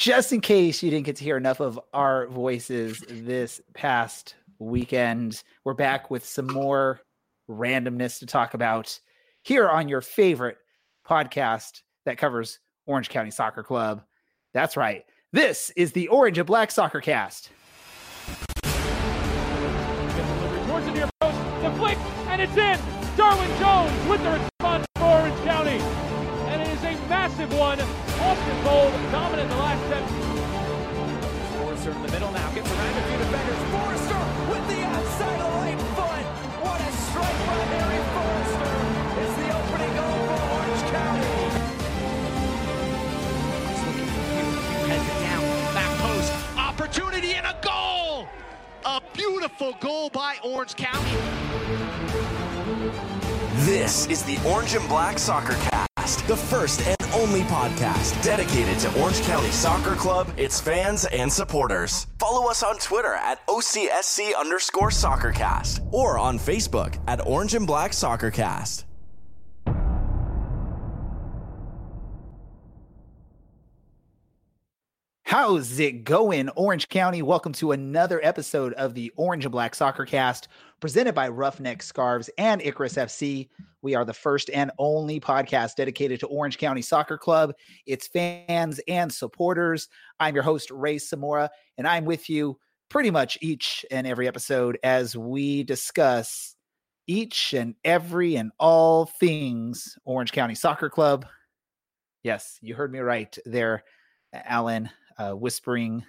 just in case you didn't get to hear enough of our voices this past weekend, we're back with some more randomness to talk about here on your favorite podcast that covers Orange County Soccer Club. That's right. This is the Orange and Black Soccer Cast. The flick, and it's in. Darwin Jones with the response for Orange County. And it is a massive one. Austin Bold dominant in the last 10. Forrester in the middle now gets around a few defenders. Forrester with the outside of right foot. What a strike by Harry Forrester. It's the opening goal for Orange County. He's looking for Hugh. Down. Back post. Opportunity and a goal. A beautiful goal by Orange County. This is the Orange and Black Soccer Cast, the first and only podcast dedicated to Orange County Soccer Club, its fans, and supporters. Follow us on Twitter at OCSC underscore soccercast or on Facebook at Orange and Black Soccer How's it going, Orange County? Welcome to another episode of the Orange and Black Soccer Cast, presented by Roughneck Scarves and Icarus FC. We are the first and only podcast dedicated to Orange County Soccer Club, its fans and supporters. I'm your host, Ray Samora, and I'm with you pretty much each and every episode as we discuss each and every and all things Orange County Soccer Club. Yes, you heard me right there, Alan uh, whispering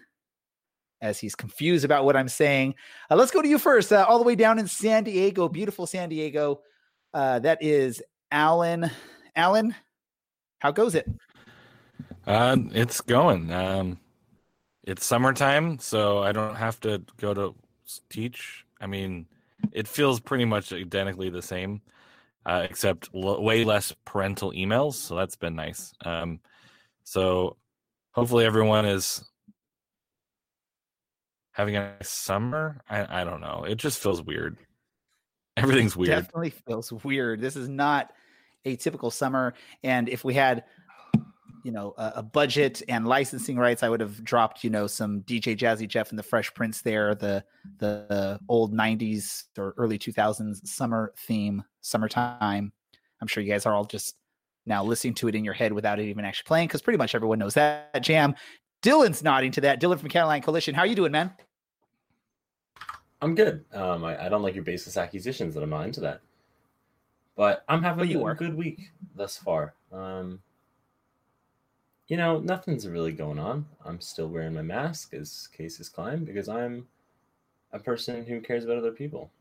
as he's confused about what I'm saying. Uh, let's go to you first, uh, all the way down in San Diego, beautiful San Diego. Uh, that is Alan. Alan, how goes it? Uh, it's going. Um, it's summertime, so I don't have to go to teach. I mean, it feels pretty much identically the same, uh, except l- way less parental emails. So that's been nice. Um, so hopefully everyone is having a summer. I, I don't know. It just feels weird. Everything's weird. Definitely feels weird. This is not a typical summer. And if we had, you know, a, a budget and licensing rights, I would have dropped, you know, some DJ Jazzy Jeff and the Fresh Prince there, the the, the old '90s or early 2000s summer theme, summertime. I'm sure you guys are all just now listening to it in your head without it even actually playing, because pretty much everyone knows that jam. Dylan's nodding to that. Dylan from Caroline Coalition. How are you doing, man? I'm good. Um, I, I don't like your baseless accusations that I'm not into that, but I'm having But a are. good week thus far. Um, you know, nothing's really going on. I'm still wearing my mask as cases climb because I'm a person who cares about other people.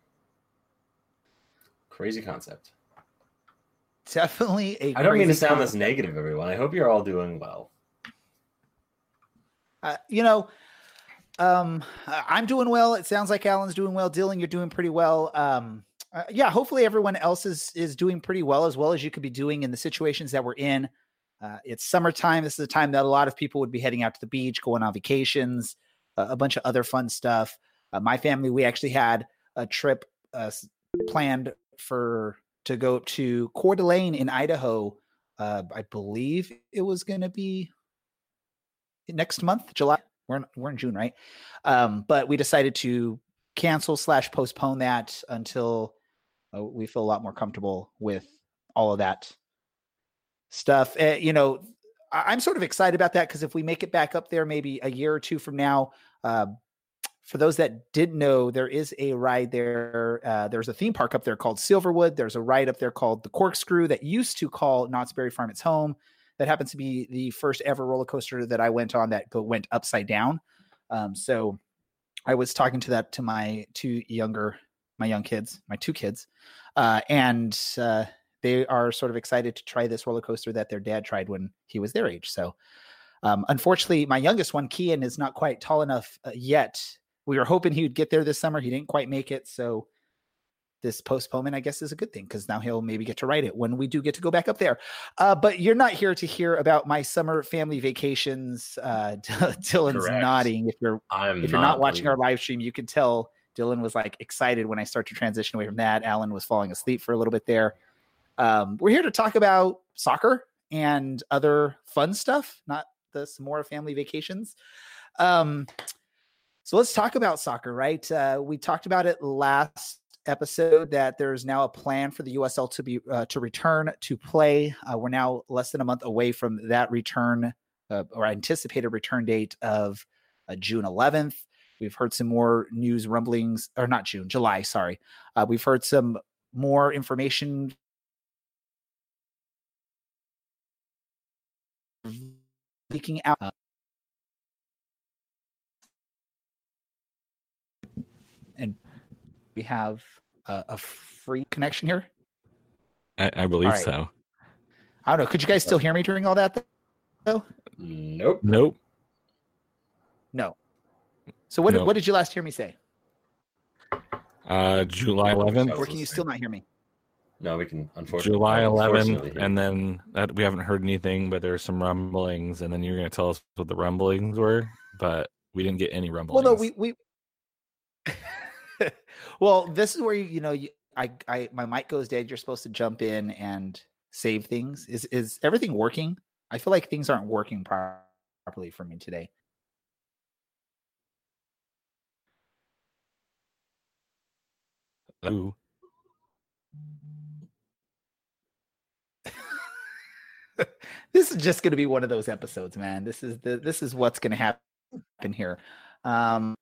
Crazy concept. Definitely a. I don't mean to sound this negative, everyone. I hope you're all doing well. Uh, you know, um, I'm doing well. It sounds like Alan's doing well. Dylan, you're doing pretty well. Um, uh, yeah, hopefully everyone else is is doing pretty well as well as you could be doing in the situations that we're in. Uh, it's summertime. This is a time that a lot of people would be heading out to the beach, going on vacations, uh, a bunch of other fun stuff. Uh, my family, we actually had a trip uh, planned for to go to Coeur d'Alene in Idaho. Uh, I believe it was going to be next month, July. We're in, we're in June, right? Um, but we decided to cancel slash postpone that until uh, we feel a lot more comfortable with all of that stuff. Uh, you know, I- I'm sort of excited about that because if we make it back up there, maybe a year or two from now. For those that didn't know, there is a ride there. Uh, there's a theme park up there called Silverwood. There's a ride up there called the Corkscrew that used to call Knott's Berry Farm its home that happens to be the first ever roller coaster that I went on that go, went upside down. Um, so I was talking to that to my two younger, my young kids, my two kids, uh, and uh, they are sort of excited to try this roller coaster that their dad tried when he was their age. So um, unfortunately, my youngest one, Kian, is not quite tall enough uh, yet. We were hoping he would get there this summer. He didn't quite make it. So this postponement, I guess, is a good thing because now he'll maybe get to write it when we do get to go back up there. Uh, but you're not here to hear about my summer family vacations. Uh, Dylan's Correct. nodding. If you're I'm if you're not watching our live stream, you can tell Dylan was like excited when I start to transition away from that. Alan was falling asleep for a little bit there. Um, we're here to talk about soccer and other fun stuff, not the some more family vacations. Um, so let's talk about soccer, right? Uh, we talked about it last episode that there's now a plan for the USL to be uh, to return to play. Uh, we're now less than a month away from that return uh, or anticipated return date of uh, June 11th. We've heard some more news rumblings, or not June, July. Sorry, uh, we've heard some more information leaking out. And we have a, a free connection here. I, I believe right. so. I don't know. Could you guys still hear me during all that? Though? Nope. Nope. No. So what No. what did you last hear me say? Uh, July 11th. Or can you still not hear me? No, we can unfortunately. July 11th, and then that we haven't heard anything, but there's some rumblings, and then you're going to tell us what the rumblings were, but we didn't get any rumblings. Well, no, we we. well, this is where you you know you, I I my mic goes dead. You're supposed to jump in and save things. Is is everything working? I feel like things aren't working pro- properly for me today. Ooh. this is just going to be one of those episodes, man. This is the this is what's going to happen here. Um,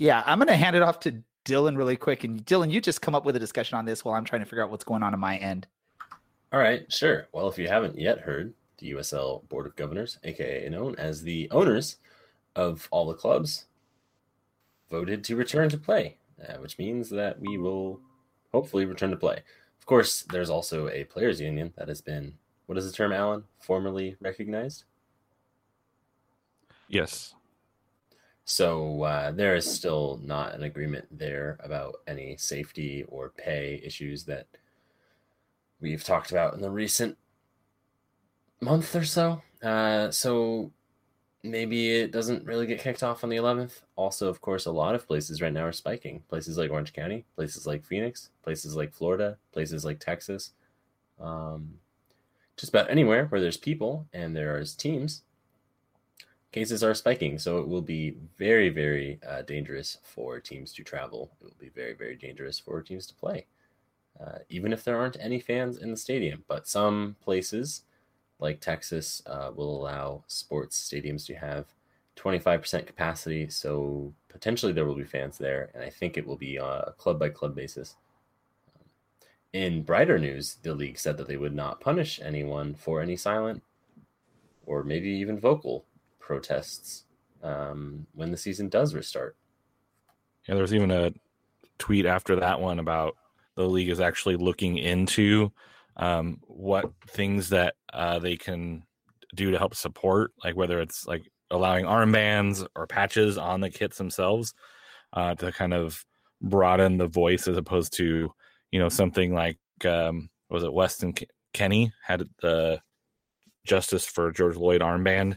yeah, I'm going to hand it off to Dylan really quick. And Dylan, you just come up with a discussion on this while I'm trying to figure out what's going on on my end. All right, sure. Well, if you haven't yet heard, the USL Board of Governors, aka known as the owners of all the clubs, voted to return to play, uh, which means that we will hopefully return to play. Of course, there's also a players' union that has been, what is the term, Alan? Formally recognized. Yes. So uh, there is still not an agreement there about any safety or pay issues that we've talked about in the recent month or so. Uh, so maybe it doesn't really get kicked off on the 11th. Also, of course, a lot of places right now are spiking. Places like Orange County, places like Phoenix, places like Florida, places like Texas. Um, just about anywhere where there's people and there's teams, cases are spiking. So it will be very, very uh, dangerous for teams to travel. It will be very, very dangerous for teams to play, uh, even if there aren't any fans in the stadium. But some places, like Texas, uh, will allow sports stadiums to have 25% capacity. So potentially there will be fans there. And I think it will be on a club by club basis. In brighter news, the league said that they would not punish anyone for any silent or maybe even vocal protests um, when the season does restart. Yeah, there was even a tweet after that one about the league is actually looking into um, what things that uh, they can do to help support, like whether it's like allowing armbands or patches on the kits themselves uh, to kind of broaden the voice as opposed to, you know, something like, um, was it Weston McKennie had the Justice for George Floyd armband,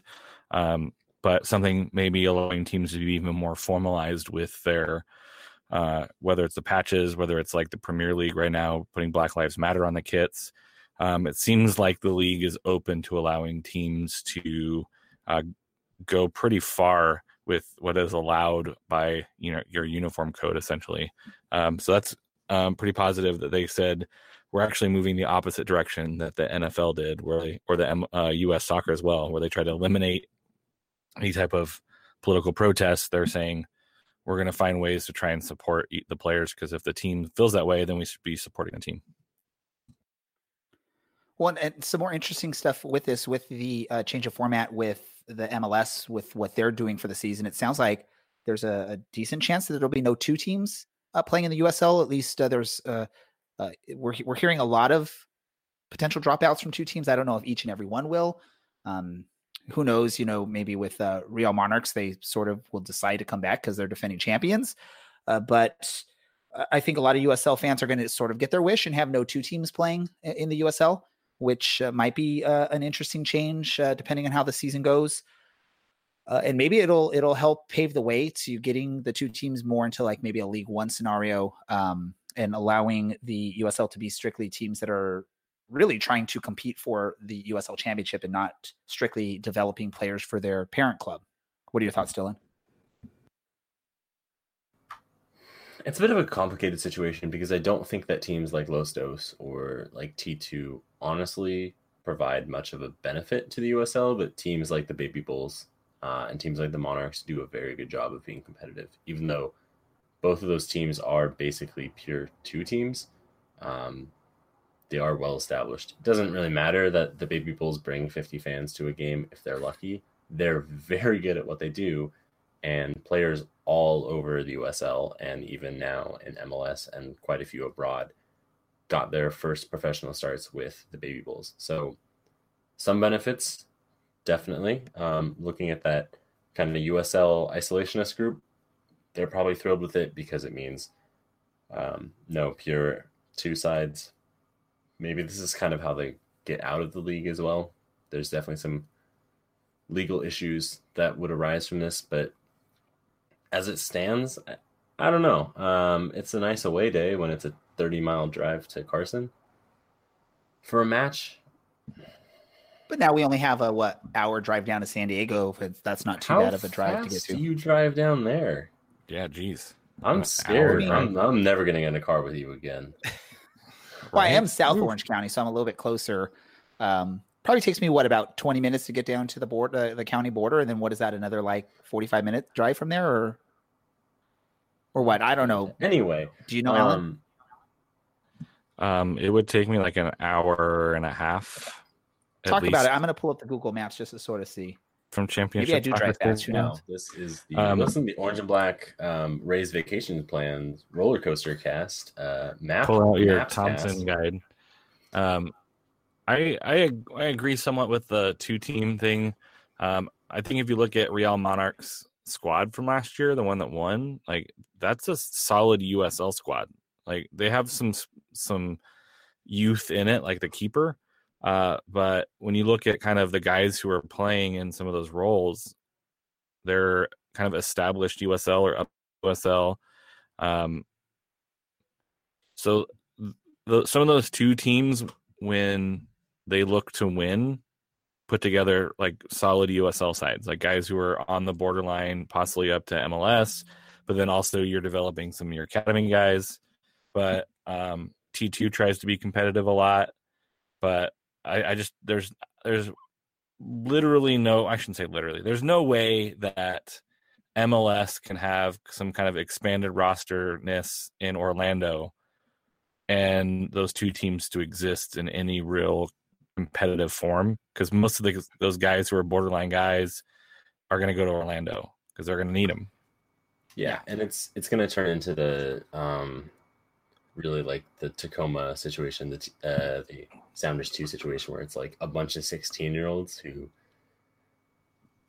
um, but something maybe allowing teams to be even more formalized with their uh, whether it's the patches, whether it's like the Premier League right now putting Black Lives Matter on the kits. Um, it seems like the league is open to allowing teams to uh, go pretty far with what is allowed by you know your uniform code essentially. Um, so that's um, pretty positive that they said we're actually moving the opposite direction that the NFL did, where they, or the uh, U.S. soccer as well, where they try to eliminate any type of political protests. They're saying we're going to find ways to try and support the players because if the team feels that way, then we should be supporting the team. Well, and some more interesting stuff with this, with the uh, change of format with the MLS, with what they're doing for the season. It sounds like there's a, a decent chance that there'll be no two teams uh, playing in the USL. At least uh, there's uh, uh, we're we're hearing a lot of potential dropouts from two teams. I don't know if each and every one will. Um, who knows? You know, maybe with uh, Real Monarchs, they sort of will decide to come back because they're defending champions. Uh, but I- think a lot of USL fans are going to sort of get their wish and have no two teams playing in the USL, which uh, might be uh, an interesting change uh, depending on how the season goes. Uh, and maybe it'll it'll help pave the way to getting the two teams more into like maybe a League One scenario, um, and allowing the USL to be strictly teams that are really trying to compete for the USL championship and not strictly developing players for their parent club. What are your thoughts, Dylan? It's a bit of a complicated situation because I don't think that teams like Los Dos or like T2 honestly provide much of a benefit to the USL, but teams like the Baby Bulls uh, and teams like the Monarchs do a very good job of being competitive, even though both of those teams are basically pure two teams. Um, they are well established. It doesn't really matter that the Baby Bulls bring 50 fans to a game if they're lucky. They're very good at what they do, and players all over the USL and even now in MLS and quite a few abroad got their first professional starts with the Baby Bulls. So some benefits, definitely. Um, looking at that kind of USL isolationist group, they're probably thrilled with it because it means um, no pure two sides. Maybe this is kind of how they get out of the league as well. There's definitely some legal issues that would arise from this, but as it stands, I, I don't know. Um, it's a nice away day when it's a 30 mile drive to Carson for a match. But now we only have a what hour drive down to San Diego. If that's not too How bad of a drive to get fast to. do you drive down there? Yeah, geez. I'm scared. I'm, I'm never getting in a car with you again. Well, I am Right? South Orange County, so I'm a little bit closer. Um, probably takes me what about 20 minutes to get down to the board, uh, the county border, and then what is that? Another like 45 minute drive from there, or or what? I don't know. Anyway, Do you know, Alan? um, Um, it would take me like an hour and a half. at Talk about it. I'm going to pull up the Google Maps just to sort of see. From championship. Maybe I do soccer drive fast. Who standpoint. knows? this is the Um, listen the Orange and Black um, Raised Vacation Plans roller coaster cast uh, map. Pull out your Thomas cast. guide. Um, I I I agree somewhat with the two team thing. Um, I think if you look at Real Monarchs squad from last year, the one that won, like that's a solid USL squad. Like they have some some youth in it, like the keeper. Uh, but when you look at kind of the guys who are playing in some of those roles, they're kind of established USL or up USL. Um, so the, some of those two teams, when they look to win, put together like solid USL sides, like guys who are on the borderline, possibly up to MLS. But then also you're developing some of your academy guys. But um, T2 tries to be competitive a lot. But I, I just there's there's literally no I shouldn't say literally. There's no way that MLS can have some kind of expanded rosterness in Orlando and those two teams to exist in any real competitive form because most of the, those guys who are borderline guys are going to go to Orlando because they're going to need them. Yeah, and it's it's going to turn into the um, really like the Tacoma situation, the uh, the Sounders two situation, where it's like a bunch of sixteen year olds who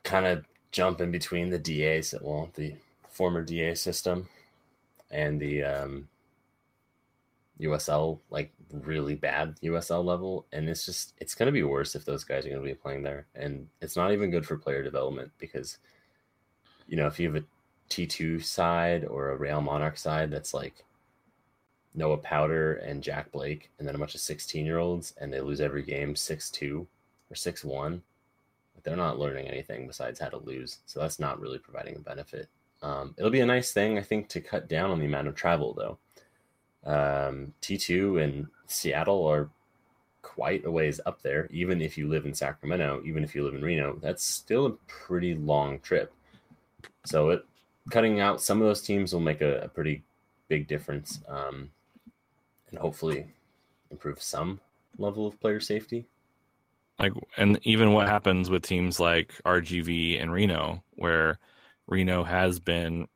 kind of jump in between the DA, well, the former DA system and the um, USL, like really bad USL level, and it's just it's going to be worse if those guys are going to be playing there, and it's not even good for player development because you know if you have a T2 side or a Real Monarch side that's like Noah Powder and Jack Blake, and then a bunch of 16 year olds, and they lose every game 6 2 or 6 1. They're not learning anything besides how to lose. So that's not really providing a benefit. Um, it'll be a nice thing, I think, to cut down on the amount of travel, though. Um, T2 and Seattle are quite a ways up there, even if you live in Sacramento, even if you live in Reno. That's still a pretty long trip. So it cutting out some of those teams will make a, a pretty big difference um, and hopefully improve some level of player safety. Like, and even what happens with teams like RGV and Reno, where Reno has been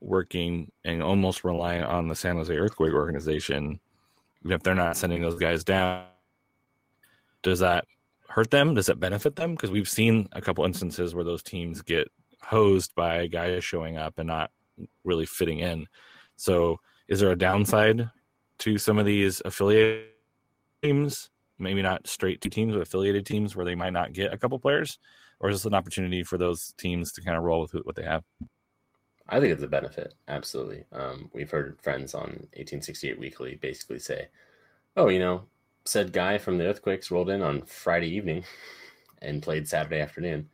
working and almost relying on the San Jose Earthquake organization, even if they're not sending those guys down, does that hurt them? Does it benefit them? Because we've seen a couple instances where those teams get hosed by guys showing up and not really fitting in. So, is there a downside to some of these affiliate teams? Maybe not straight to teams, but affiliated teams where they might not get a couple players, or is this an opportunity for those teams to kind of roll with what they have? I think it's a benefit. Absolutely. Um, we've heard friends on 1868 Weekly basically say, oh, you know, said guy from the Earthquakes rolled in on Friday evening and played Saturday afternoon.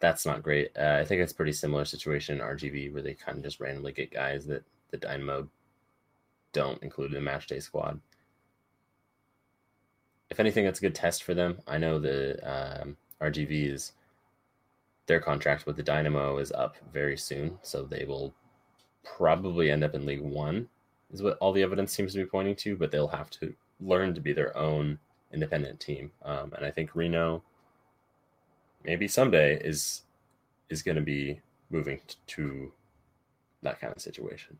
That's not great. Uh, I think it's pretty similar situation in RGV where they kind of just randomly get guys that the Dynamo don't include in the match day squad. If anything, that's a good test for them. I know the um, RGV is their contract with the Dynamo is up very soon, so they will probably end up in League One, is what all the evidence seems to be pointing to. But they'll have to learn to be their own independent team, um, and I think Reno, maybe someday, is is going to be moving t- to that kind of situation.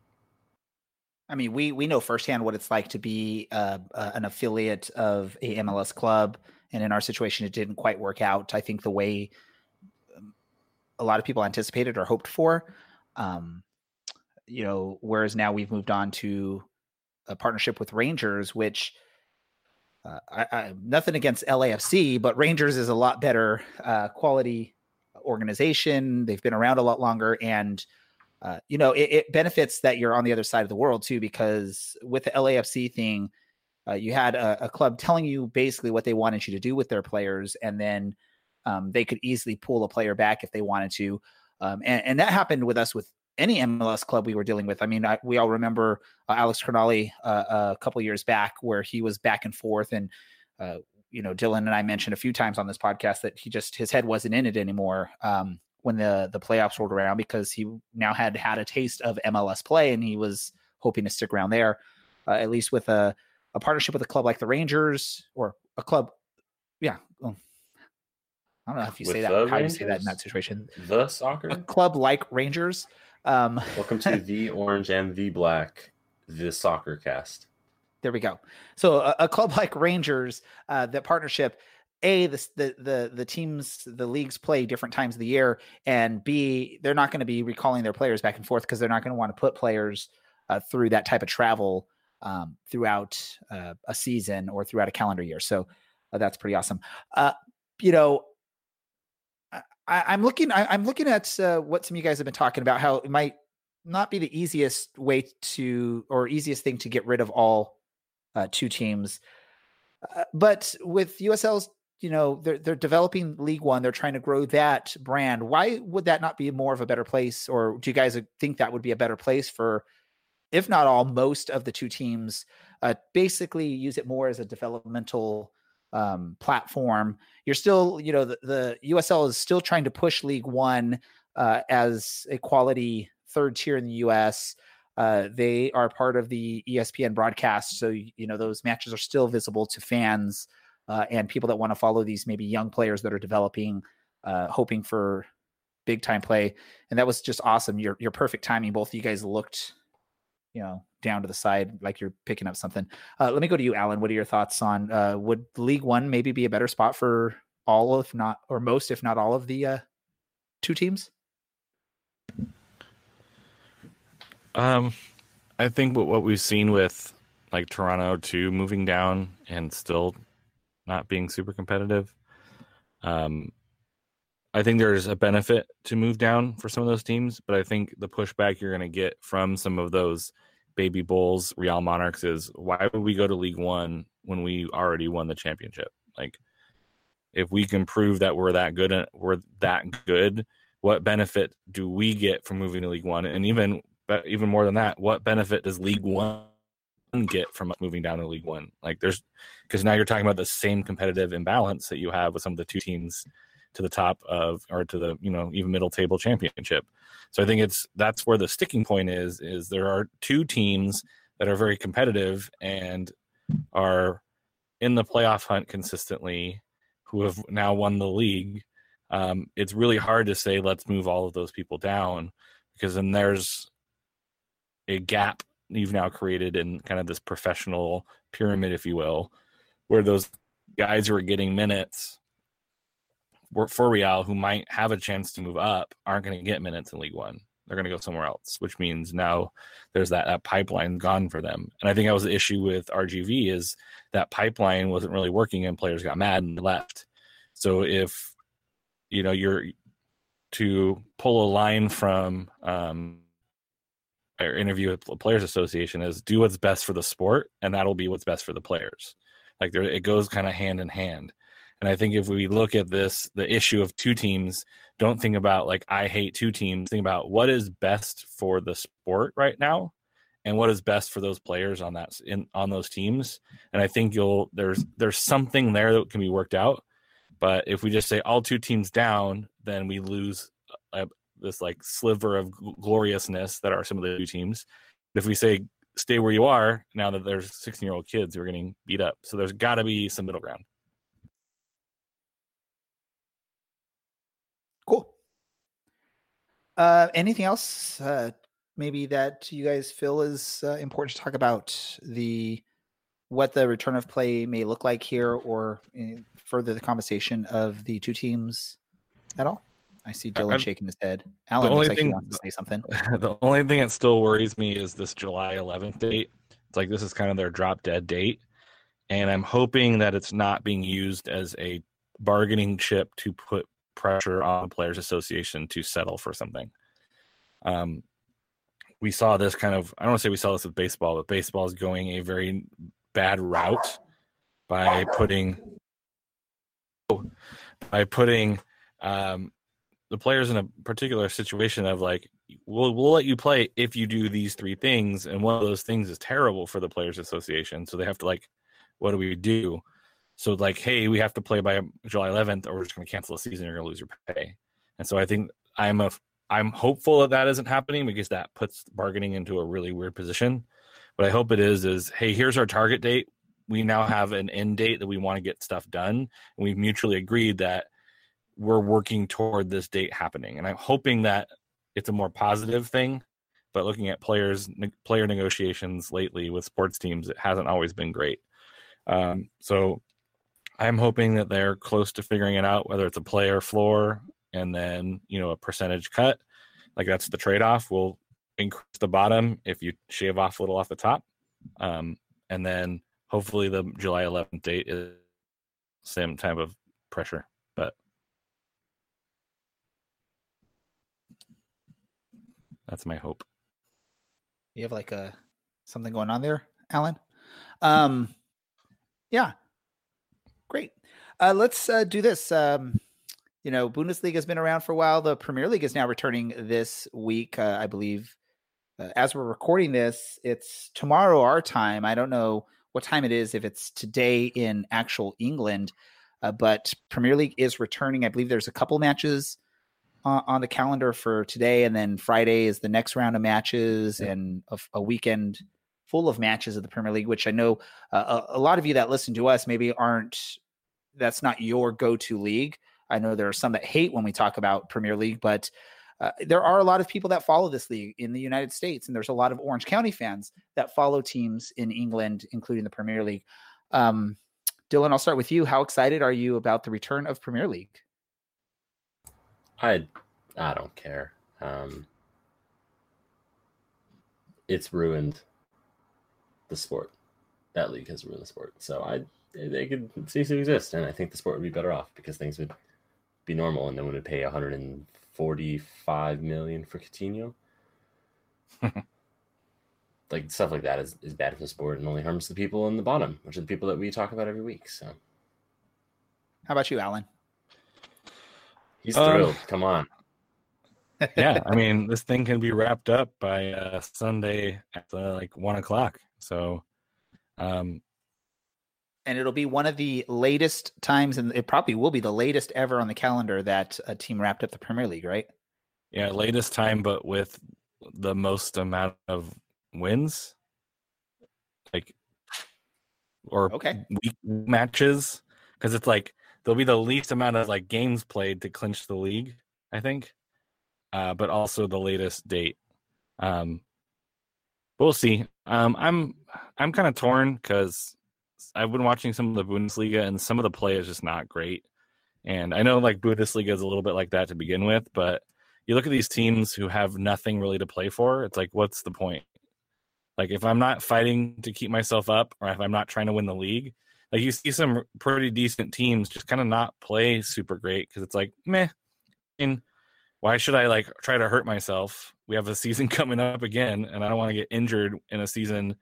I mean, we we know firsthand what it's like to be uh, uh, an affiliate of a MLS club, and in our situation, it didn't quite work out. I think the way um, a lot of people anticipated or hoped for. Um, you know, whereas now we've moved on to a partnership with Rangers, which uh, I, I, nothing against LAFC, but Rangers is a lot better uh, quality organization. They've been around a lot longer, and uh, you know, it, it, benefits that you're on the other side of the world too, because with the LAFC thing, uh, you had a, a, club telling you basically what they wanted you to do with their players, and then um, they could easily pull a player back if they wanted to. Um, and, and, that happened with us with any MLS club we were dealing with. I mean, I, we all remember uh, Alex Crognale uh, a couple years back where he was back and forth, and uh, you know, Dylan and I mentioned a few times on this podcast that he just his head wasn't in it anymore. Um, when the the playoffs rolled around because he now had had a taste of MLS play and he was hoping to stick around there, uh, at least with a a partnership with a club like the Rangers or a club. Yeah, well, I don't know if you With say that. How do you say that in that situation? The A soccer. club like Rangers. Um, Welcome to the orange and the black, the soccer cast. There we go. So a, a club like Rangers, uh, that partnership, a the, the the the teams the leagues play different times of the year, and b they're not going to be recalling their players back and forth because they're not going to want to put players uh, through that type of travel um, throughout uh, a season or throughout a calendar year. So uh, that's pretty awesome. Uh, you know, I, I'm looking. I, I'm looking at uh, what some of you guys have been talking about. How it might not be the easiest way to or easiest thing to get rid of all uh, two teams. But with USL's, you know, they're they're developing League One. They're trying to grow that brand. Why would that not be more of a better place? Or do you guys think that would be a better place for, if not all, most of the two teams? Uh, basically, use it more as a developmental um, platform. You're still, you know, the, the USL is still trying to push League One uh, as a quality third tier in the US. Uh, they are part of the ESPN broadcast, so you know those matches are still visible to fans uh, and people that want to follow these maybe young players that are developing, uh, hoping for big time play. And that was just awesome. Your your perfect timing. Both of you guys looked, you know, down to the side like you're picking up something. Uh, let me go to you, Alan. What are your thoughts on uh, would League One maybe be a better spot for all, if not or most, if not all of the uh, two teams? Um, I think what what we've seen with like Toronto two moving down and still not being super competitive. Um, I think there's a benefit to move down for some of those teams, but I think the pushback you're going to get from some of those baby bulls, Real Monarchs, is why would we go to League One when we already won the championship? Like, if we can prove that we're that good, we're that good. What benefit do we get from moving to League One? And even even more than that, what benefit does League One get from moving down to League One? Like, there's because now you're talking about the same competitive imbalance that you have with some of the two teams to the top of or to the you know even middle table championship. So I think it's that's where the sticking point is. Is there are two teams that are very competitive and are in the playoff hunt consistently, who have now won the league. Um, it's really hard to say let's move all of those people down because then there's a gap you've now created in kind of this professional pyramid, if you will, where those guys who are getting minutes for Real who might have a chance to move up aren't going to get minutes in League One. They're going to go somewhere else, which means now there's that, that pipeline gone for them. And I think that was the issue with RGV is that pipeline wasn't really working and players got mad and left. So if you know you're to pull a line from um, our interview with the Players Association is do what's best for the sport, and that'll be what's best for the players. Like there, it goes kind of hand in hand. And I think if we look at this, the issue of two teams, don't think about like I hate two teams. Think about what is best for the sport right now, and what is best for those players on that in on those teams. And I think you'll there's there's something there that can be worked out. But if we just say all two teams down, then we lose uh, this like sliver of gloriousness that are some of the two teams. If we say stay where you are, now that there's 16 year old kids who are getting beat up, so there's got to be some middle ground. Cool. Uh, anything else? Uh, maybe that you guys feel is uh, important to talk about the what the return of play may look like here, or uh, further the conversation of the two teams at all. I see Dylan I'm- shaking his head. Alan only looks like he thing- wants to say something. the only thing that still worries me is this July 11th date. It's like this is kind of their drop dead date. And I'm hoping that it's not being used as a bargaining chip to put pressure on the Players Association to settle for something. Um, we saw this kind of, I don't want to say we saw this with baseball, but baseball is going a very bad route by putting by putting um, the players in a particular situation of like we'll we'll let you play if you do these three things and one of those things is terrible for the players association so they have to like what do we do? So like hey we have to play by july 11th or we're just going to cancel the season you're going to lose your pay. And so i think i'm a i'm hopeful that that isn't happening because that puts bargaining into a really weird position. But i hope it is is hey here's our target date. We now have an end date that we want to get stuff done and we've mutually agreed that we're working toward this date happening. And i'm hoping that it's a more positive thing but looking at players ne- player negotiations lately with sports teams it hasn't always been great. Um, so i'm hoping that they're close to figuring it out whether it's a player floor and then you know a percentage cut like that's the trade-off. We'll increase the bottom if you shave off a little off the top. Um, and then hopefully the july 11th date is same type of pressure but That's my hope. You have like a something going on there, Alan. Um, yeah, great. Uh, let's uh, do this. Um, you know, Bundesliga has been around for a while. The Premier League is now returning this week, uh, I believe. Uh, as we're recording this, it's tomorrow our time. I don't know what time it is if it's today in actual England, uh, but Premier League is returning. I believe there's a couple matches on, on the calendar for today, and then Friday is the next round of matches, and a weekend full of matches of the Premier League. Which I know uh, a, a lot of you that listen to us maybe aren't. That's not your go-to league. I know there are some that hate when we talk about Premier League, but uh, there are a lot of people that follow this league in the United States, and there's a lot of Orange County fans that follow teams in England, including the Premier League. Um, Dylan, I'll start with you. How excited are you about the return of Premier League? I I don't care. Um, it's ruined the sport. That league has ruined the sport. So I they could cease to exist, and I think the sport would be better off because things would be normal, and no one would pay 145 million for Coutinho. like stuff like that is, is bad for the sport and only harms the people in the bottom, which are the people that we talk about every week. So How about you, Alan? He's Um. Come on. yeah, I mean, this thing can be wrapped up by uh, Sunday at uh, like one o'clock. So, um, and it'll be one of the latest times, and it probably will be the latest ever on the calendar that a team wrapped up the Premier League, right? yeah, latest time, but with the most amount of wins, like or Okay. week matches, because it's like there'll be the least amount of like games played to clinch the league, I think, uh, but also the latest date. Um, we'll see. Um, I'm I'm kind of torn because I've been watching some of the Bundesliga and some of the play is just not great. And I know like Bundesliga is a little bit like that to begin with, but you look at these teams who have nothing really to play for. It's like, what's the point? Like if I'm not fighting to keep myself up, or if I'm not trying to win the league, like you see some pretty decent teams just kind of not play super great because it's like, meh. Mean, why should I like try to hurt myself? We have a season coming up again, and I don't want to get injured in a season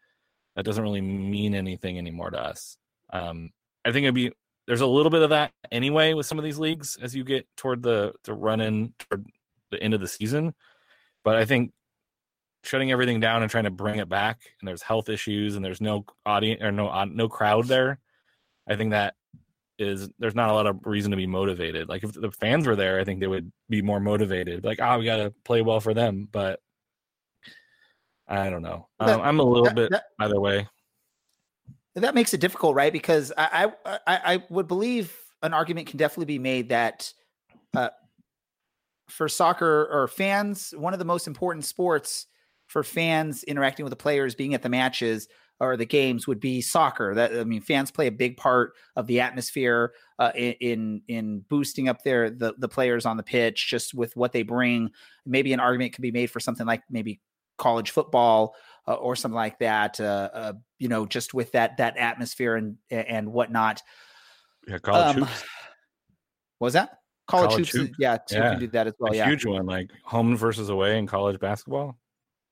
that doesn't really mean anything anymore to us. Um, I think it'd be there's a little bit of that anyway with some of these leagues as you get toward the the run in toward the end of the season. But I think shutting everything down and trying to bring it back, and there's health issues, and there's no audience or no no crowd there. I think that is there's not a lot of reason to be motivated. Like if the fans were there, I think they would be more motivated. Like, oh, we got to play well for them. But I don't know. Um, That- I'm a little that- bit that- either way. that makes it difficult, right? Because I, I I I would believe an argument can definitely be made that uh, for soccer or fans, one of the most important sports for fans interacting with the players, being at the matches or the games, would be soccer. That I mean, fans play a big part of the atmosphere uh, in, in in boosting up their the the players on the pitch, just with what they bring. Maybe an argument could be made for something like maybe college football uh, or something like that. Uh, uh, you know, just with that that atmosphere and and whatnot. Yeah, college Um, hoops, what was that college, College hoops? hoops. Yeah, too Yeah. can do that as well. a yeah, huge one, like home versus away in college basketball.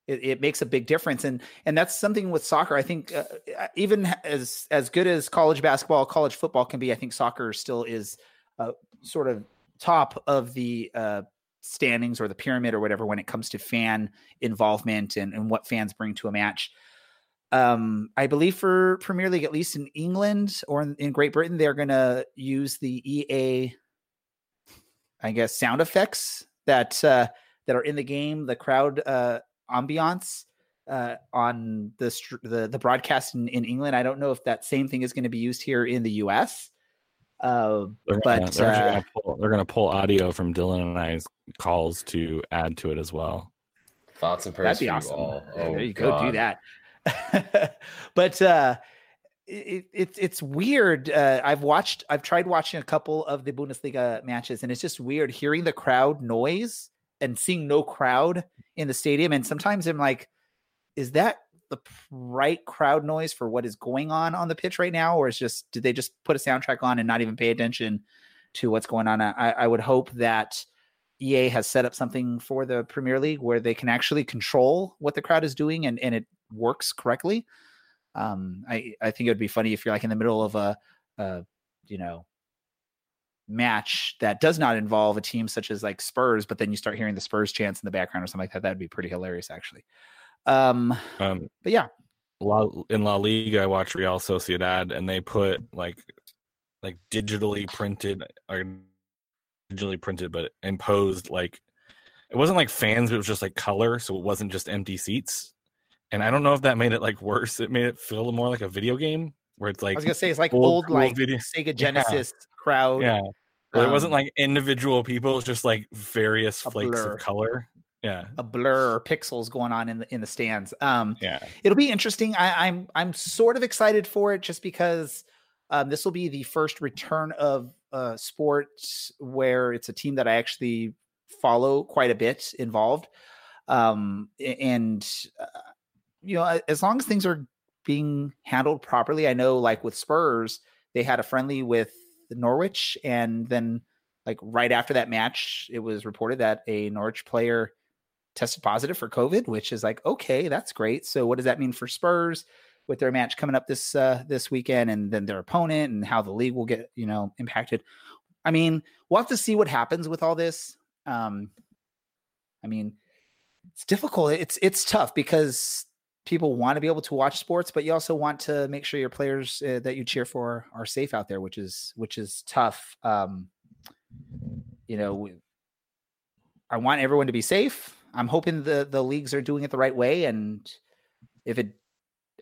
It, it makes a big difference, and and that's something with soccer. I think uh, uh, even as as good as college basketball, college football can be, I think soccer still is uh, sort of top of the uh, standings or the pyramid or whatever when it comes to fan involvement and, and what fans bring to a match. Um, I believe for Premier League, at least in England or in, in Great Britain, they're going to use the EA, I guess, sound effects that uh, that are in the game, the crowd uh, ambiance uh, on the, str- the the broadcast in, in England. I don't know if that same thing is going to be used here in the U.S. Uh, They're gonna, But, they're, uh, gonna pull, they're gonna pull audio from Dylan and I's calls to add to it as well. Thoughts and prayers That'd be awesome. you all. Yeah, Oh, there you go. Do that. but uh, it, it, it's weird. Uh, I've watched. I've tried watching a couple of the Bundesliga matches, and it's just weird hearing the crowd noise and seeing no crowd in the stadium. And sometimes I'm like, is that the right crowd noise for what is going on on the pitch right now, or is just did they just put a soundtrack on and not even pay attention to what's going on? I, I would hope that EA has set up something for the Premier League where they can actually control what the crowd is doing and, and it works correctly. Um, I, I think it would be funny if you're like in the middle of a, a, you know, match that does not involve a team such as like Spurs, but then you start hearing the Spurs chants in the background or something like that. That'd be pretty hilarious, actually. Um, Um, but yeah, La, in La Liga, I watched Real Sociedad, and they put like like digitally printed or digitally printed, but imposed like it wasn't like fans, but it was just like color, so it wasn't just empty seats. And I don't know if that made it like worse. It made it feel more like a video game where it's like I was gonna say it's like old old, like video- Sega Genesis crowd. yeah, but it wasn't um, like individual people. It's just like various flakes blur. of color. Yeah, a blur or pixels going on in the in the stands. Um, yeah. it'll be interesting. I, I'm I'm sort of excited for it just because um, this will be the first return of uh, sports where it's a team that I actually follow quite a bit involved. Um, and uh, you know, as long as things are being handled properly, I know like with Spurs, they had a friendly with Norwich, and then like right after that match, it was reported that a Norwich player tested positive for COVID, which is like, okay, that's great. So what does that mean for Spurs with their match coming up this uh this weekend and then their opponent and how the league will get, you know, impacted? I mean, we'll have to see what happens with all this. Um I mean, it's difficult. It's it's tough because people want to be able to watch sports, but you also want to make sure your players uh, that you cheer for are safe out there, which is which is tough. Um you know, I want everyone to be safe. I'm hoping the the leagues are doing it the right way, and if it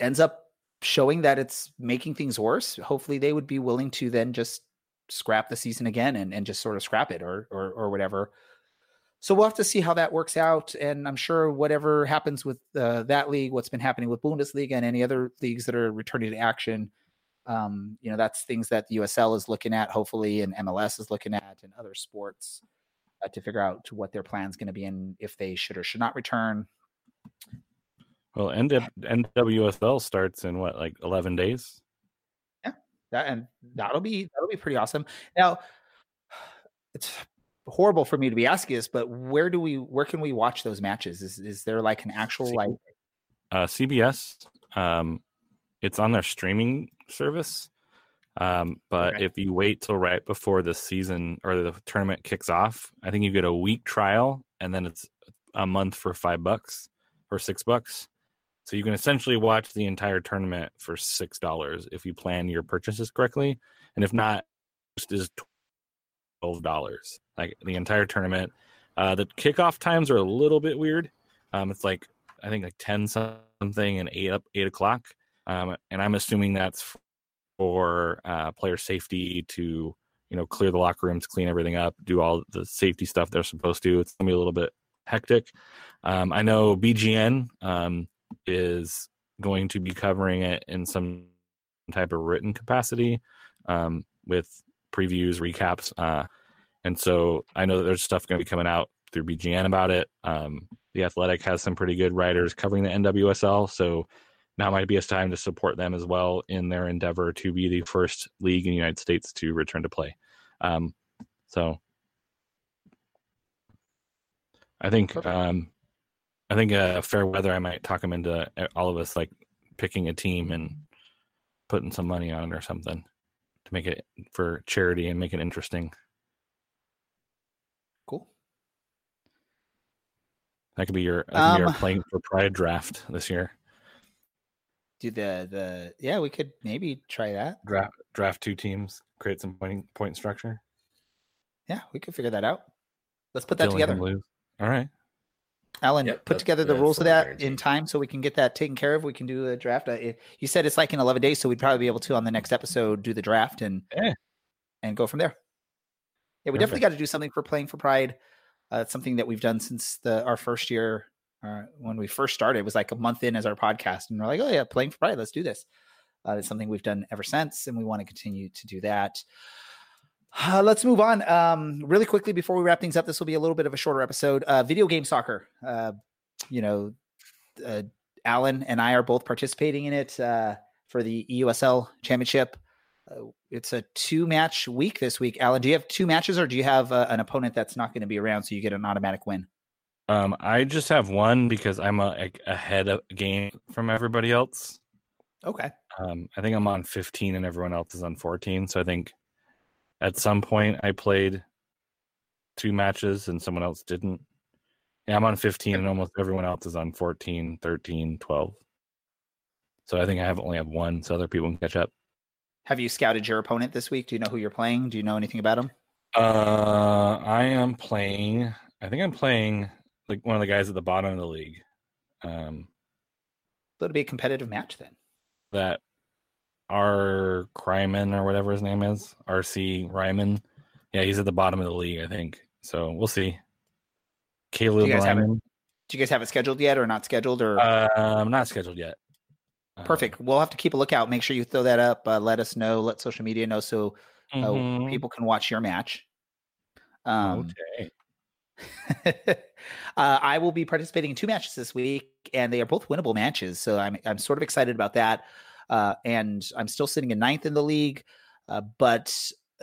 ends up showing that it's making things worse, hopefully they would be willing to then just scrap the season again and, and just sort of scrap it or, or or whatever. So we'll have to see how that works out, and I'm sure whatever happens with uh, that league, what's been happening with Bundesliga and any other leagues that are returning to action, um, you know, that's things that the USL is looking at, hopefully, and MLS is looking at, and other sports uh, to figure out what their plan's going to be and if they should or should not return. Well, NW- NWSL starts in what, like eleven days? Yeah, that and that'll be that'll be pretty awesome. Now, it's horrible for me to be asking this, but where do we where can we watch those matches? Is is there like an actual like uh, CBS. Um, it's on their streaming service. Um, but Okay. if you wait till right before the season or the tournament kicks off, I think you get a week trial and then it's a month for five bucks or six bucks. So you can essentially watch the entire tournament for six dollars if you plan your purchases correctly, and if not, is twelve dollars. Like the entire tournament. Uh, the kickoff times are a little bit weird. Um, it's like I think like ten something and eight up eight o'clock. Um, and I'm assuming that's for uh, player safety to you know clear the locker rooms, clean everything up, do all the safety stuff they're supposed to. It's gonna be a little bit hectic. Um, I know BGN um, is going to be covering it in some type of written capacity um, with previews, recaps, uh, and so I know that there's stuff going to be coming out through BGN about it. Um, the Athletic has some pretty good writers covering the NWSL, so now might be a time to support them as well in their endeavor to be the first league in the United States to return to play. Um, so I think um, I think uh, fair weather. I might talk them into uh, all of us like picking a team and putting some money on it or something to make it for charity and make it interesting. Cool. That could be your, could be Um, our playing for Pride draft this year. Do the the yeah, we could maybe try that. Draft draft two teams, create some point point structure. Yeah, we could figure that out. Let's put that Dylan together. All right. Alan, Yep, put together the rules of that in time so we can get that taken care of. We can do a draft. It- you said it's like in 11 days, so we'd probably be able to on the next episode do the draft and Yeah. and go from there. Yeah, we definitely got to do something for playing for Pride. Uh, it's something that we've done since the our first year. Uh, when we first started, it was like a month in as our podcast, and we're like, "Oh yeah, playing for Pride, let's do this." Uh, it's something we've done ever since, and we want to continue to do that. Uh, let's move on. Um, really quickly before we wrap things up, this will be a little bit of a shorter episode. Uh, video game soccer. Uh, you know, uh, Alan and I are both participating in it uh, for the EUSL Championship. Uh, it's a two match week this week. Alan, do you have two matches or do you have uh, an opponent that's not going to be around so you get an automatic win? Um, I just have one because I'm a, a ahead of game from everybody else. Okay. Um, I think I'm on 15 and everyone else is on 14. So I think at some point I played two matches and someone else didn't. Yeah, I'm on 15 and almost everyone else is on 14, 13, 12. So I think I have only have one, so other people can catch up. Have you scouted your opponent this week? Do you know who you're playing? Do you know anything about him? Uh, I am playing. I think I'm playing like one of the guys at the bottom of the league. Um, So it'll be a competitive match then. that R. Ryman or whatever his name is, RC Ryman. Yeah, he's at the bottom of the league, I think. So we'll see. Caleb it? Ryman. Do you guys have it scheduled yet or not scheduled or Um, not scheduled yet. Um, perfect? We'll have to keep a lookout. Make sure you throw that up. Uh, let us know. Let social media know so uh, mhm. people can watch your match. Um, okay. uh, I will be participating in two matches this week, and they are both winnable matches. So I'm I'm sort of excited about that. Uh, and I'm still sitting in ninth in the league, uh, but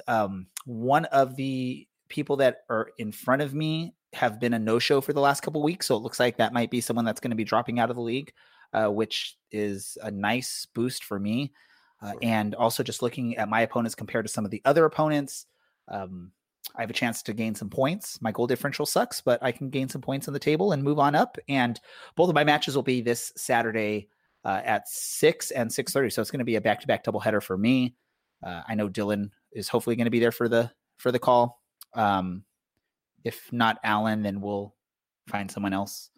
um, one of the people that are in front of me have been a no-show for the last couple weeks. So it looks like that might be someone that's going to be dropping out of the league, uh, which is a nice boost for me. Uh, and also just looking at my opponents compared to some of the other opponents. Um, I have a chance to gain some points. My goal differential sucks, but I can gain some points on the table and move on up. And both of my matches will be this Saturday uh, at six and six thirty. So it's going to be a back to back doubleheader for me. Uh, I know Dylan is hopefully going to be there for the for the call. Um, if not Alan, then we'll find someone else.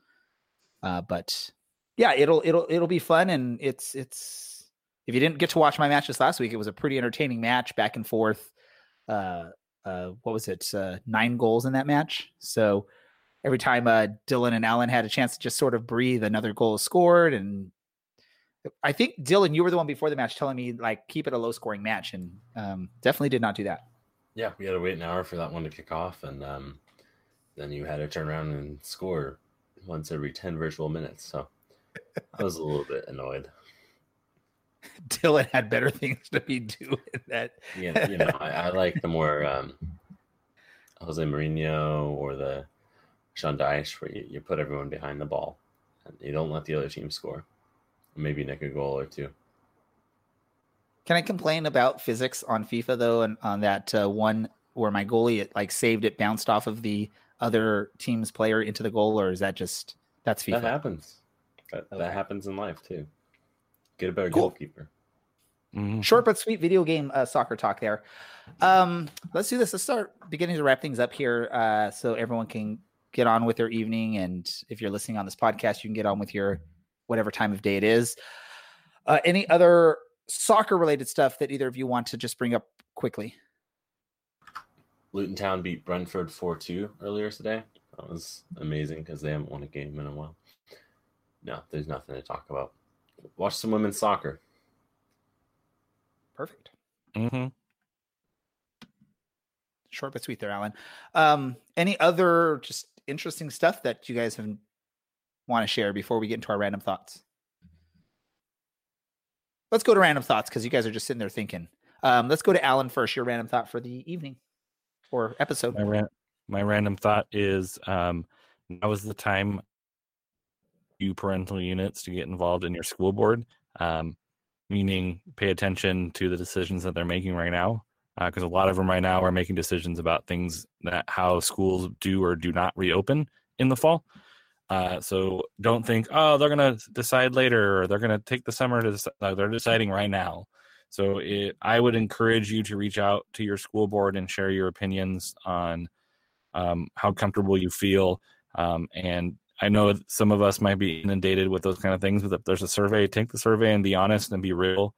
Uh, but yeah, it'll it'll it'll be fun, and it's it's. If you didn't get to watch my match matches last week, it was a pretty entertaining match, back and forth. Uh, uh, what was it? Uh, nine goals in that match. So every time uh, Dylan and Alan had a chance to just sort of breathe, another goal is scored. And I think Dylan, you were the one before the match telling me like keep it a low scoring match, and um, definitely did not do that. Yeah, we had to wait an hour for that one to kick off, and um, then you had to turn around and score once every ten virtual minutes. So I was a little bit annoyed. Dylan had better things to be doing. That Yeah, you know, I, I like the more um, Jose Mourinho or the Sean Dyche, where you, you put everyone behind the ball and you don't let the other team score. Maybe nick a goal or two. Can I complain about physics on FIFA though, and on that uh, one where my goalie it like saved it, bounced off of the other team's player into the goal, or is that just that's FIFA? That happens. That, Okay. that happens in life too. Get a better Cool. goalkeeper. Mhm. Short but sweet video game uh, soccer talk there. Um, let's do this. Let's start beginning to wrap things up here, uh, so everyone can get on with their evening. And if you're listening on this podcast, you can get on with your whatever time of day it is. Uh, any other soccer related stuff that either of you want to just bring up quickly? Luton Town beat Brentford 4 2 earlier today. That was amazing because they haven't won a game in a while. No, there's nothing to talk about. Watch some women's soccer. Perfect. Mm-hmm. Short but sweet there, Alan. Um, any other just interesting stuff that you guys have want to share before we get into our random thoughts? Let's go to random thoughts because you guys are just sitting there thinking. Um, let's go to Alan first. Your random thought for the evening or episode. My ran- my random thought is um, now is the time you parental units to get involved in your school board, um, meaning pay attention to the decisions that they're making right now, because a lot of them right now are making decisions about things that how schools do or do not reopen in the fall. Uh, so don't think, oh, they're gonna decide later, or they're gonna take the summer to. Dec-. No, they're deciding right now. So it, I would encourage you to reach out to your school board and share your opinions on um, how comfortable you feel. Um, and I know some of us might be inundated with those kind of things, but if there's a survey, take the survey and be honest and be real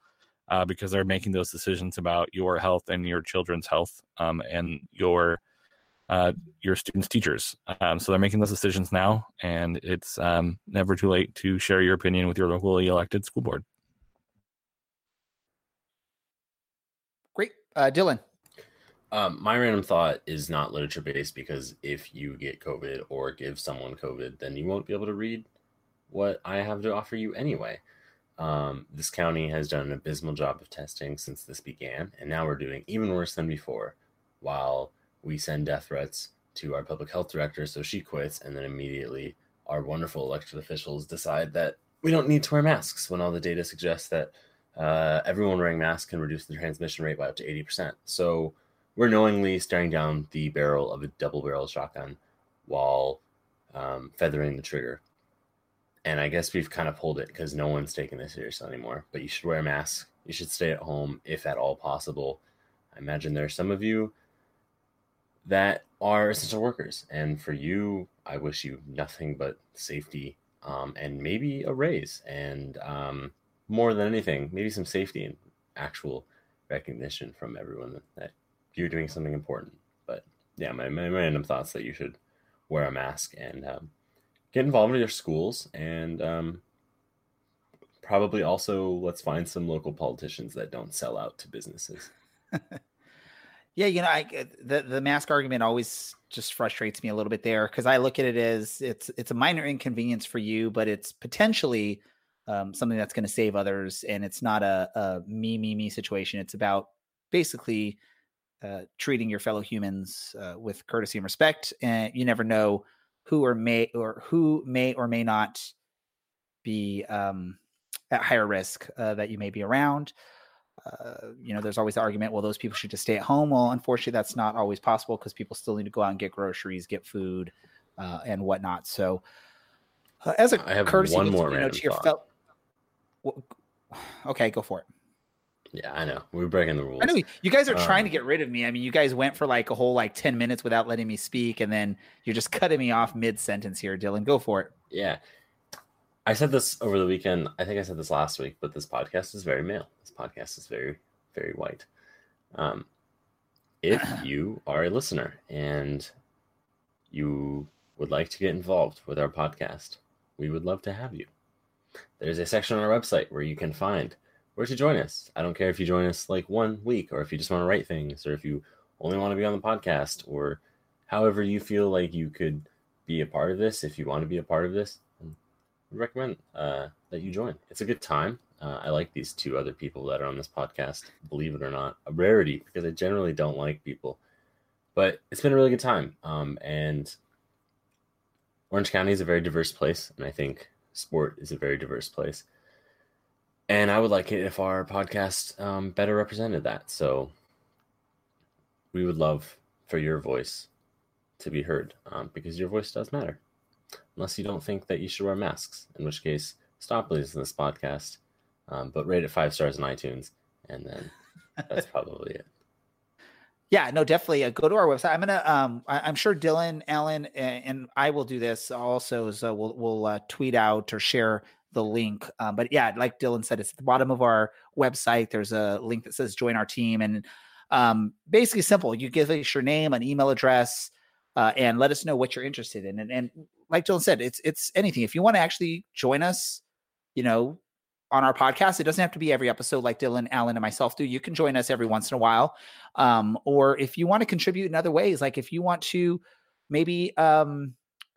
uh, because they're making those decisions about your health and your children's health um, and your uh, your students' teachers. Um, so they're making those decisions now, and it's um, never too late to share your opinion with your locally elected school board. Great, uh, Dylan. Um, my random thought is not literature based because if you get COVID or give someone COVID, then you won't be able to read what I have to offer you anyway. Um, this county has done an abysmal job of testing since this began, and now we're doing even worse than before. While we send death threats to our public health director, so she quits, and then immediately our wonderful elected officials decide that we don't need to wear masks when all the data suggests that uh, everyone wearing masks can reduce the transmission rate by up to 80%. So we're knowingly staring down the barrel of a double barrel shotgun while um, feathering the trigger. And I guess we've kind of pulled it because no one's taking this seriously anymore. But you should wear a mask. You should stay at home if at all possible. I imagine there are some of you that are essential workers. And for you, I wish you nothing but safety um, and maybe a raise. And um, more than anything, maybe some safety and actual recognition from everyone that, you're doing something important. But yeah, my, my random thoughts that you should wear a mask and um, get involved with your schools and um, probably also let's find some local politicians that don't sell out to businesses. Yeah, you know, I uh, the the mask argument always just frustrates me a little bit there because I look at it as it's it's a minor inconvenience for you, but it's potentially um, something that's going to save others, and it's not a, a me me me situation. It's about basically uh, treating your fellow humans uh, with courtesy and respect, and you never know who or may or who may or may not be um, at higher risk uh, that you may be around uh, you know, there's always the argument, well, those people should just stay at home. Well, unfortunately, that's not always possible because people still need to go out and get groceries, get food, uh, and whatnot. So, uh, as a I have courtesy, one more you know, to your fel- Well, okay, go for it. Yeah, I know. We're breaking the rules. I know you- guys are trying to Um, get rid of me. I mean, you guys went for like a whole like 10 minutes without letting me speak, and then you're just cutting me off mid sentence here, Dylan. Go for it. Yeah. I said this over the weekend. I think I said this last week, but this podcast is very male. This podcast is very, very white. Um, if you are a listener and you would like to get involved with our podcast, we would love to have you. There's a section on our website where you can find where to join us. I don't care if you join us like one week or if you just want to write things or if you only want to be on the podcast or however you feel like you could be a part of this. If you want to be a part of this, recommend uh, that you join. It's a good time. Uh, I like these two other people that are on this podcast, believe it or not. A rarity because I generally don't like people, but it's been a really good time. Um, and Orange County is a very diverse place, and I think sport is a very diverse place. And I would like it if our podcast um, better represented that. So we would love for your voice to be heard um, because your voice does matter. Unless you don't think that you should wear masks, in which case, stop listening to this podcast, um, but rate it five stars on iTunes, and then that's probably it. Yeah, no, definitely. Uh, go to our website. I'm gonna. Um, I, am sure Dylan, Alan, and, and, I will do this also. So we'll we'll uh, tweet out or share the link. Um, but yeah, like Dylan said, it's at the bottom of our website. There's a link that says join our team, and um, basically simple. You give us your name, an email address, uh, and let us know what you're interested in. And, and like Dylan said, it's it's anything. If you want to actually join us, you know, on our podcast. It doesn't have to be every episode like Dylan, Alan, and myself do. You can join us every once in a while. Um, or if you want to contribute in other ways, like if you want to maybe, um,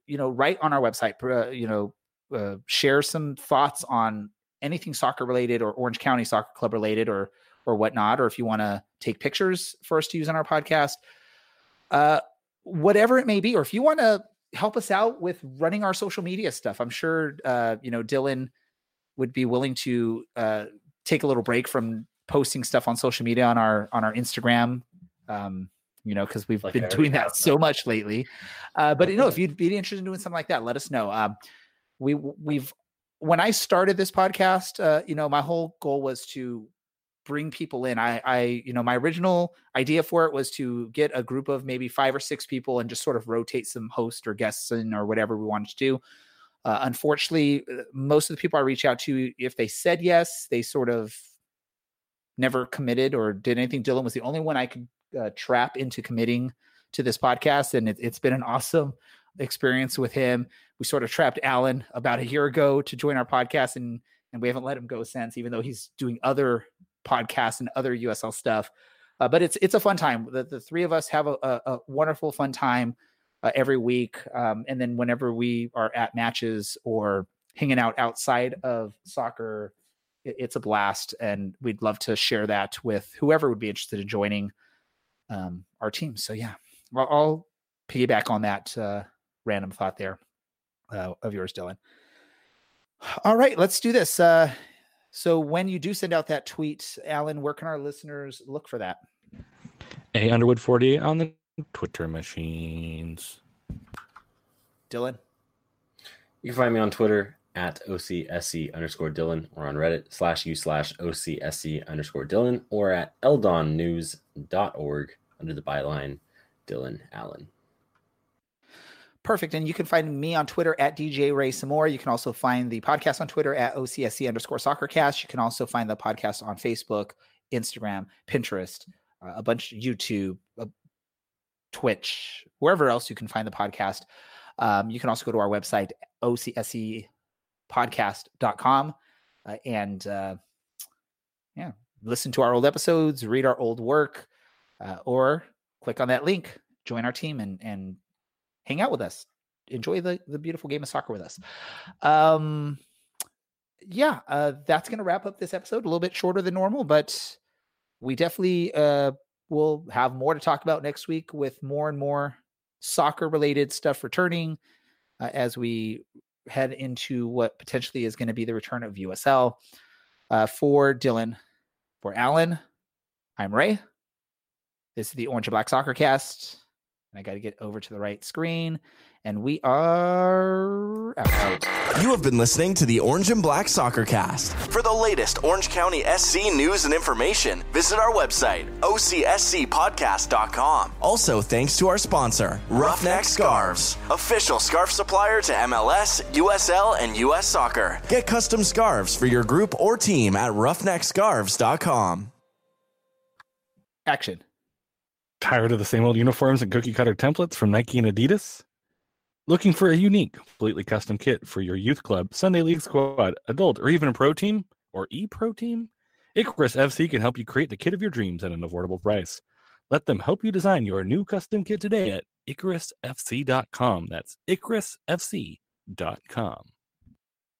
you know, write on our website, uh, you know, uh, share some thoughts on anything soccer related or Orange County Soccer Club related or or whatnot, or if you want to take pictures for us to use on our podcast, uh, whatever it may be, or if you want to help us out with running our social media stuff, I'm sure uh, you know Dylan would be willing to uh, take a little break from posting stuff on social media on our on our Instagram. Um, you know, because we've like been doing that so much lately. Uh, but you know, if you'd be interested in doing something like that, let us know. Um, we we've when I started this podcast, uh, you know, my whole goal was to bring people in. I, I, you know, my original idea for it was to get a group of maybe five or six people and just sort of rotate some hosts or guests in or whatever we wanted to do. Uh, unfortunately, uh, most of the people I reach out to, if they said yes, they sort of never committed or did anything. Dylan was the only one I could uh, trap into committing to this podcast, and it, it's been an awesome experience with him. We sort of trapped Alan about a year ago to join our podcast, and and we haven't let him go since, even though he's doing other podcasts and other USL stuff. Uh, but it's it's a fun time. The, the three of us have a, a, a wonderful fun time uh, every week. Um, and then whenever we are at matches or hanging out outside of soccer, it, it's a blast. And we'd love to share that with whoever would be interested in joining um, our team. So, yeah, I'll, I'll piggyback on that uh, random thought there uh, of yours, Dylan. All right, let's do this. So, when you do send out that tweet, Alan, where can our listeners look for that? A Underwood 48 on the Twitter machines. Dylan? You can find me on Twitter at OCSC underscore Dylan or on Reddit slash u slash OCSC underscore Dylan or at eldonnews.org under the byline Dylan Allen. Perfect. And you can find me on Twitter at DJ Ray Samore. You can also find the podcast on Twitter at OCSC underscore soccercast. You can also find the podcast on Facebook, Instagram, Pinterest, uh, a bunch of YouTube, a Twitch, wherever else you can find the podcast. Um, you can also go to our website, ocscpodcast.com, uh, and uh, yeah, listen to our old episodes, read our old work, uh, or click on that link, join our team, and and hang out with us. Enjoy the the beautiful game of soccer with us. Um, yeah, uh, that's going to wrap up this episode. A little bit shorter than normal, but we definitely uh, we'll have more to talk about next week with more and more soccer related stuff returning uh, as we head into what potentially is going to be the return of USL. Uh, for Dylan, for Alan, I'm Ray. This is the Orange and Black Soccer Cast. I got to get over to the right screen and we are out. You have been listening to the Orange and Black Soccer Cast. For the latest Orange County SC news and information, visit our website, ocscpodcast.com. Also, thanks to our sponsor, Roughneck Scarves, official scarf supplier to MLS, USL, and US Soccer. Get custom scarves for your group or team at roughneckscarves.com. Action. Tired of the same old uniforms and cookie cutter templates from Nike and Adidas? Looking for a unique, completely custom kit for your youth club, Sunday league squad, adult, or even a pro team or e pro team? Icarus FC can help you create the kit of your dreams at an affordable price. Let them help you design your new custom kit today at IcarusFC.com. That's IcarusFC.com.